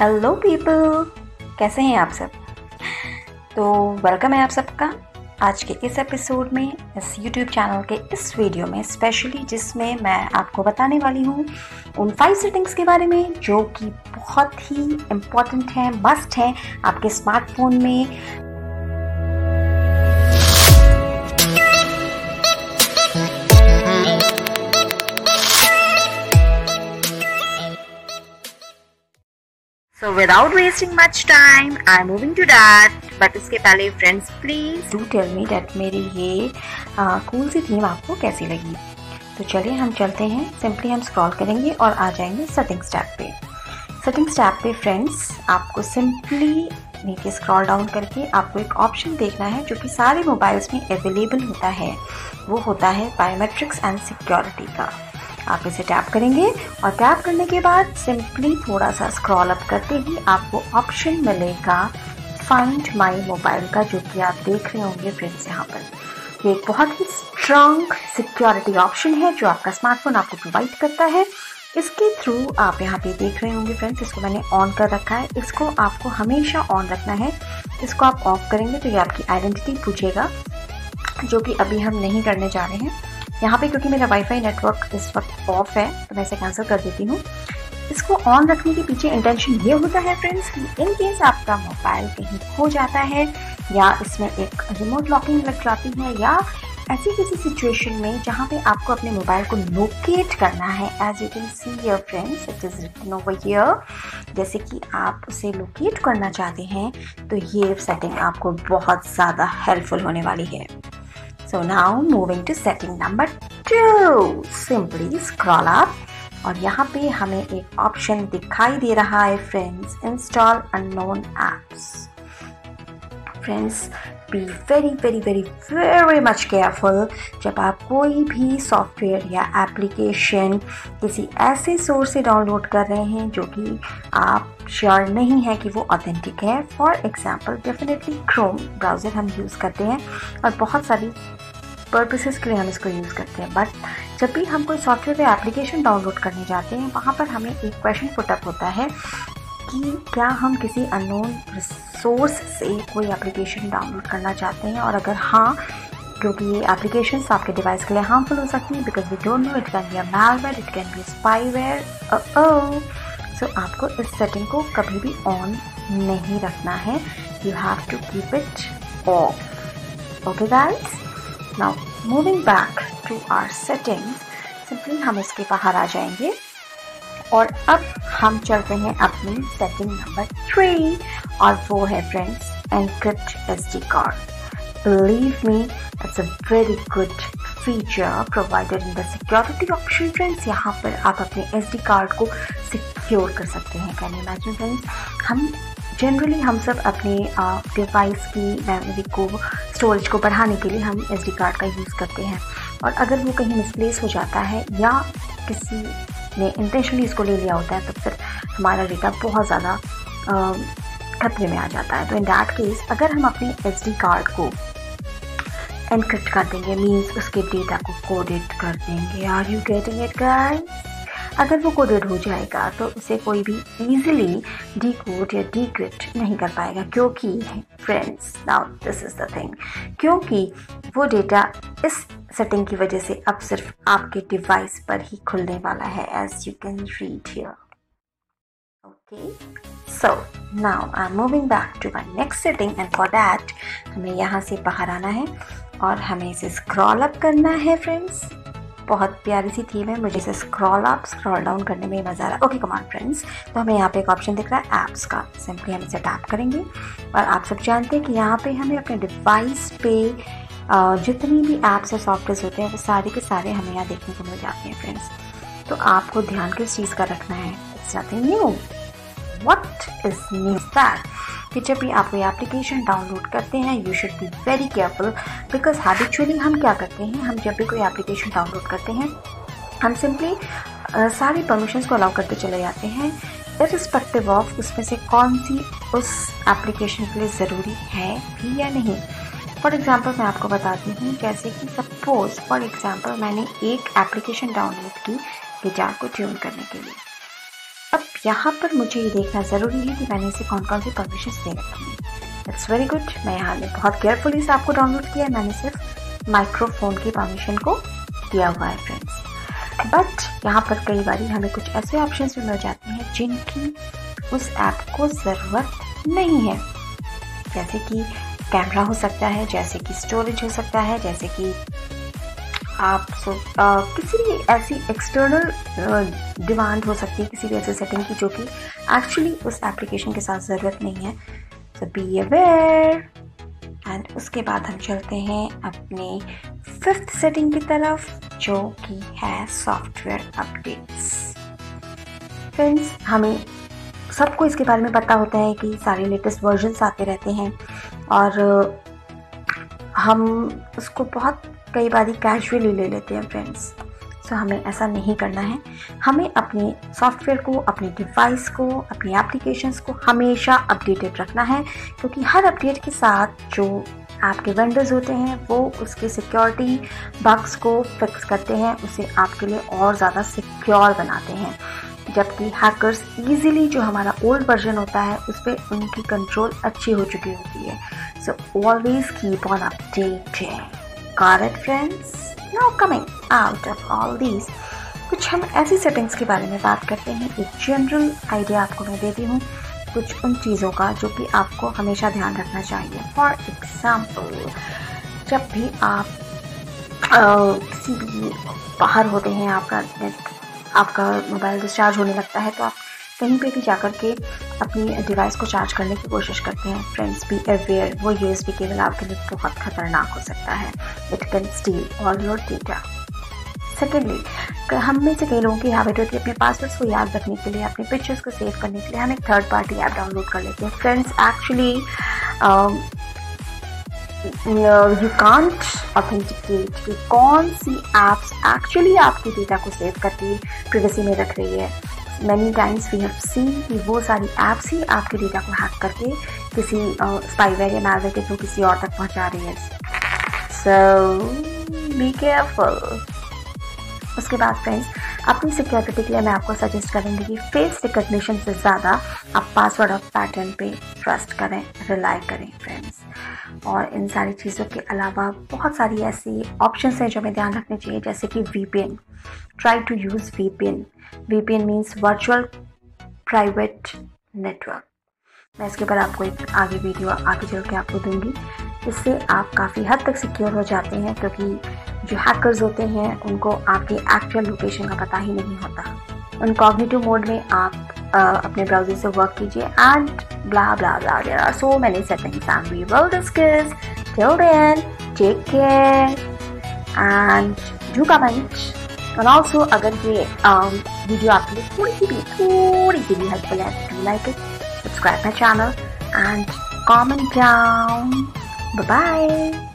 Hello people कैसे हैं आप सब? तो वेलकम है आप सबका आज के इस एपिसोड में, इस यूट्यूब चैनल के इस वीडियो में स्पेशली जिसमें मैं आपको बताने वाली हूँ उन फाइव सेटिंग्स के बारे में, जो कि बहुत ही इंपॉर्टेंट हैं मस्ट हैं आपके स्मार्टफ़ोन में। So without wasting much time, I'm moving to that. But उसके पहले friends, please. Do tell me that मेरी ये कूल सी थीम आपको कैसी लगी? तो चलिए हम चलते हैं। सिंपली हम स्क्रॉल करेंगे और आ जाएँगे सेटिंग्स टैब पे। सेटिंग्स टैब पे फ्रेंड्स आपको सिंपली नीचे स्क्रॉल डाउन करके आपको एक ऑप्शन देखना है जो कि सारे मोबाइल्स में अवेलेबल होता है। वो होता है बायोमेट्रिक्स एंड सिक्योरिटी का। आप इसे टैप करेंगे और टैप करने के बाद सिंपली थोड़ा सा स्क्रॉल अप करते ही आपको ऑप्शन मिलेगा फाइंड माई मोबाइल का, जो कि आप देख रहे होंगे फ्रेंड्स यहाँ पर। ये एक बहुत ही स्ट्रॉन्ग सिक्योरिटी ऑप्शन है, जो आपका स्मार्टफ़ोन आपको प्रोवाइड करता है। इसके थ्रू आप यहाँ पे देख रहे होंगे फ्रेंड्स इसको मैंने ऑन कर रखा है। इसको आपको हमेशा ऑन रखना है। इसको आप ऑफ़ करेंगे तो ये आपकी आइडेंटिटी पूछेगा, जो कि अभी हम नहीं करने जा रहे हैं। यहाँ पे क्योंकि मेरा वाईफाई नेटवर्क इस वक्त ऑफ़ है तो मैं इसे कैंसिल कर देती हूँ। इसको ऑन रखने के पीछे इंटेंशन ये होता है फ्रेंड्स कि इन केस आपका मोबाइल कहीं खो जाता है, या इसमें एक रिमोट लॉकिंग लग जाती है, या ऐसी किसी सिचुएशन में जहाँ पे आपको अपने मोबाइल को लोकेट करना है as you can see your friends it is written over here जैसे कि आप उसे लोकेट करना चाहते हैं तो ये सेटिंग आपको बहुत ज़्यादा हेल्पफुल होने वाली है। So now moving to setting number two. Simply scroll up और यहाँ पे हमें एक ऑप्शन दिखाई दे रहा है friends install unknown apps friends be very very very very much careful जब आप कोई भी सॉफ्टवेयर या एप्लीकेशन किसी ऐसे सोर्स से डाउनलोड कर रहे हैं जो कि आप श्योर नहीं है कि वो ऑथेंटिक है। For example definitely Chrome browser हम यूज़ करते हैं और बहुत सारी पर्पसेस के लिए हम इसको यूज़ करते हैं। बट जब भी हम कोई सॉफ्टवेयर या एप्लीकेशन डाउनलोड करने जाते हैं, वहाँ पर हमें एक क्वेश्चन पुटअप होता है कि क्या हम किसी अननोन सोर्स से कोई एप्लीकेशन डाउनलोड करना चाहते हैं? और अगर हाँ क्योंकि ये एप्लीकेशन आपके डिवाइस के लिए हार्मफुल हो सकती हैं because we don't know it can be a malware it can be spyware so आपको इस सेटिंग को कभी भी ऑन नहीं रखना है। You have to keep it off okay guys now moving back to our settings simply हम इसके बाहर आ जाएँगे। और अब हम चलते हैं अपनी सेटिंग नंबर थ्री और वो है friends encrypt S D card believe me it's a very good feature provided in the security option friends यहाँ पर आप अपने एस डी कार्ड को सिक्योर कर सकते हैं. कैन इमेजिन फ्रेंड्स हम जनरली हम सब अपने डिवाइस की मेमोरी को स्टोरेज को बढ़ाने के लिए हम एस डी कार्ड का यूज़ करते हैं. और अगर वो कहीं मिसप्लेस हो जाता है या किसी ने इंटेंशनली इसको ले लिया होता है तो फिर हमारा डेटा बहुत ज़्यादा खतरे में आ जाता है। तो इन डैट केस अगर हम अपने एस कार्ड को एनक्रिप्ट कर देंगे मीन्स उसके डेटा को कोडेड कर देंगे। Are you getting it guys अगर वो कोडेड हो जाएगा तो उसे कोई भी इजीली डी कोड या डी क्रिप्ट नहीं कर पाएगा, क्योंकि friends now this is the thing क्योंकि वो डेटा इस सेटिंग की वजह से अब सिर्फ़ आपके डिवाइस पर ही खुलने वाला है as you can read here okay so now I am moving back to my next setting and for that हमें यहाँ से बाहर आना है, और हमें इसे स्क्रॉल अप करना है फ्रेंड्स बहुत प्यारी सी थीम है, मुझे इसे स्क्रॉल अप स्क्रॉल डाउन करने में मज़ा आ रहा है. ओके कमान फ्रेंड्स तो हमें यहाँ पे एक ऑप्शन दिख रहा है ऐप्स का. सिंपली हम इसे टैप करेंगे, और आप सब जानते हैं कि यहाँ पे हमें अपने डिवाइस पे जितनी भी ऐप्स और सॉफ्टवेयर होते हैं, वो सारे के सारे हमें यहाँ देखने को मिल जाते हैं फ्रेंड्स तो आपको ध्यान किस चीज़ का रखना है? It's nothing new what is new that कि जब भी आप कोई एप्लीकेशन डाउनलोड करते हैं you should be very careful because habitually हम क्या करते हैं? हम जब भी कोई एप्लीकेशन डाउनलोड करते हैं, हम सिंपली सारी परमिशंस को अलाउ करते चले जाते हैं इरिस्पेक्टिव ऑफ़ उसमें से कौन सी उस एप्लीकेशन के लिए ज़रूरी है भी या नहीं. फॉर एग्ज़ाम्पल मैं आपको बताती हूँ, जैसे कि सपोज़ फॉर एग्ज़ाम्पल मैंने एक एप्लीकेशन डाउनलोड की गिटार को ट्यून करने के लिए। अब यहाँ पर मुझे ये देखना ज़रूरी है कि मैंने इसे कौन कौन सी परमिशन दे रखी है। इट्स वेरी गुड मैं यहाँ ने बहुत केयरफुली से आपको डाउनलोड किया है। मैंने सिर्फ़ माइक्रोफोन की परमिशन को दिया हुआ है फ्रेंड्स बट यहाँ पर कई बार हमें कुछ ऐसे ऑप्शन भी मिल जाते हैं जिनकी उस ऐप को ज़रूरत नहीं है। जैसे कि कैमरा हो सकता है जैसे कि स्टोरेज हो सकता है जैसे कि आप सो आ, किसी भी ऐसी एक्सटर्नल डिमांड हो सकती है किसी भी ऐसी सेटिंग की जो कि एक्चुअली उस एप्लीकेशन के साथ ज़रूरत नहीं है। सो बी अवेयर एंड उसके बाद हम चलते हैं अपने फिफ्थ सेटिंग की तरफ़ जो कि है सॉफ्टवेयर अपडेट्स फ्रेंड्स हमें सबको इसके बारे में पता होता है कि सारे लेटेस्ट वर्जन्स आते रहते हैं। और हम उसको बहुत, कई बार ही कैजुअली ले लेते हैं फ्रेंड्स सो हमें ऐसा नहीं करना है। हमें अपने सॉफ्टवेयर को, अपने डिवाइस को, अपनी एप्लीकेशंस को हमेशा अपडेटेड रखना है। क्योंकि हर अपडेट के साथ जो आपके वेंडर्स होते हैं, वो उसके सिक्योरिटी बग्स को फिक्स करते हैं, उसे आपके लिए और ज़्यादा सिक्योर बनाते हैं। जबकि हैकर्स इजीली जो हमारा ओल्ड वर्जन होता है उस पर उनकी कंट्रोल अच्छी हो चुकी होती है। So always keep on updated got it friends now coming out of all कुछ हम ऐसी सेटिंग्स के बारे में बात करते हैं। एक जनरल आइडिया आपको मैं देती हूँ कुछ उन चीज़ों का जो कि आपको हमेशा ध्यान रखना चाहिए। फॉर एग्ज़ाम्पल जब भी आप आ, किसी भी बाहर होते हैं आपका आपका मोबाइल डिस्चार्ज होने लगता है तो आप कहीं पे भी जाकर के अपनी डिवाइस को चार्ज करने की कोशिश करते हैं। फ्रेंड्स बी अवेयर वो यू एस केबल आपके लिए बहुत खतरनाक हो सकता है। It can steal all your data secondly हम में से कई लोगों की हैबिट होती है अपने पासवर्ड्स को याद रखने के लिए, अपने पिक्चर्स को सेव करने के लिए। हम एक थर्ड पार्टी ऐप डाउनलोड कर लेते हैं। Friends actually you can't authenticate कि कौन सी एप्स एक्चुअली आपके डेटा को सेव करके प्रिवेसी में रख रही है? Many times we have seen कि वो सारी ऐप्स ही आपके डेटा को हैक करके किसी स्पाईवेयर या मैलवेयर के थ्रू किसी और तक पहुँचा रही है। सो बी केयरफुल उसके बाद फ्रेंड्स अपनी सिक्योरिटी के लिए मैं आपको सजेस्ट करूँगी कि फेस रिकग्निशन से ज़्यादा आप पासवर्ड ऑफ़ पैटर्न पे ट्रस्ट करें रिलाई करें फ्रेंड्स और इन सारी चीज़ों के अलावा बहुत सारी ऐसी ऑप्शंस हैं जो हमें ध्यान रखने चाहिए, जैसे कि we try to use we VPN means virtual private network मैं इसके ऊपर आपको एक आगे वीडियो आगे चल के आपको दूँगी। इससे आप काफ़ी हद तक सिक्योर हो जाते हैं क्योंकि जो हैकर्स होते हैं उनको आपके एक्चुअल लोकेशन का पता ही नहीं होता। उन कॉग्निटिव मोड में आप आ, अपने ब्राउज़र से वर्क कीजिए and blah blah blah there are so many settings and we will discuss till then take care and do comment और ऑल्सो अगर ये वीडियो आपके लिए थोड़ी सी भी थोड़ी सी भी हेल्पफुल है like it subscribe my channel and comment down Bye-bye.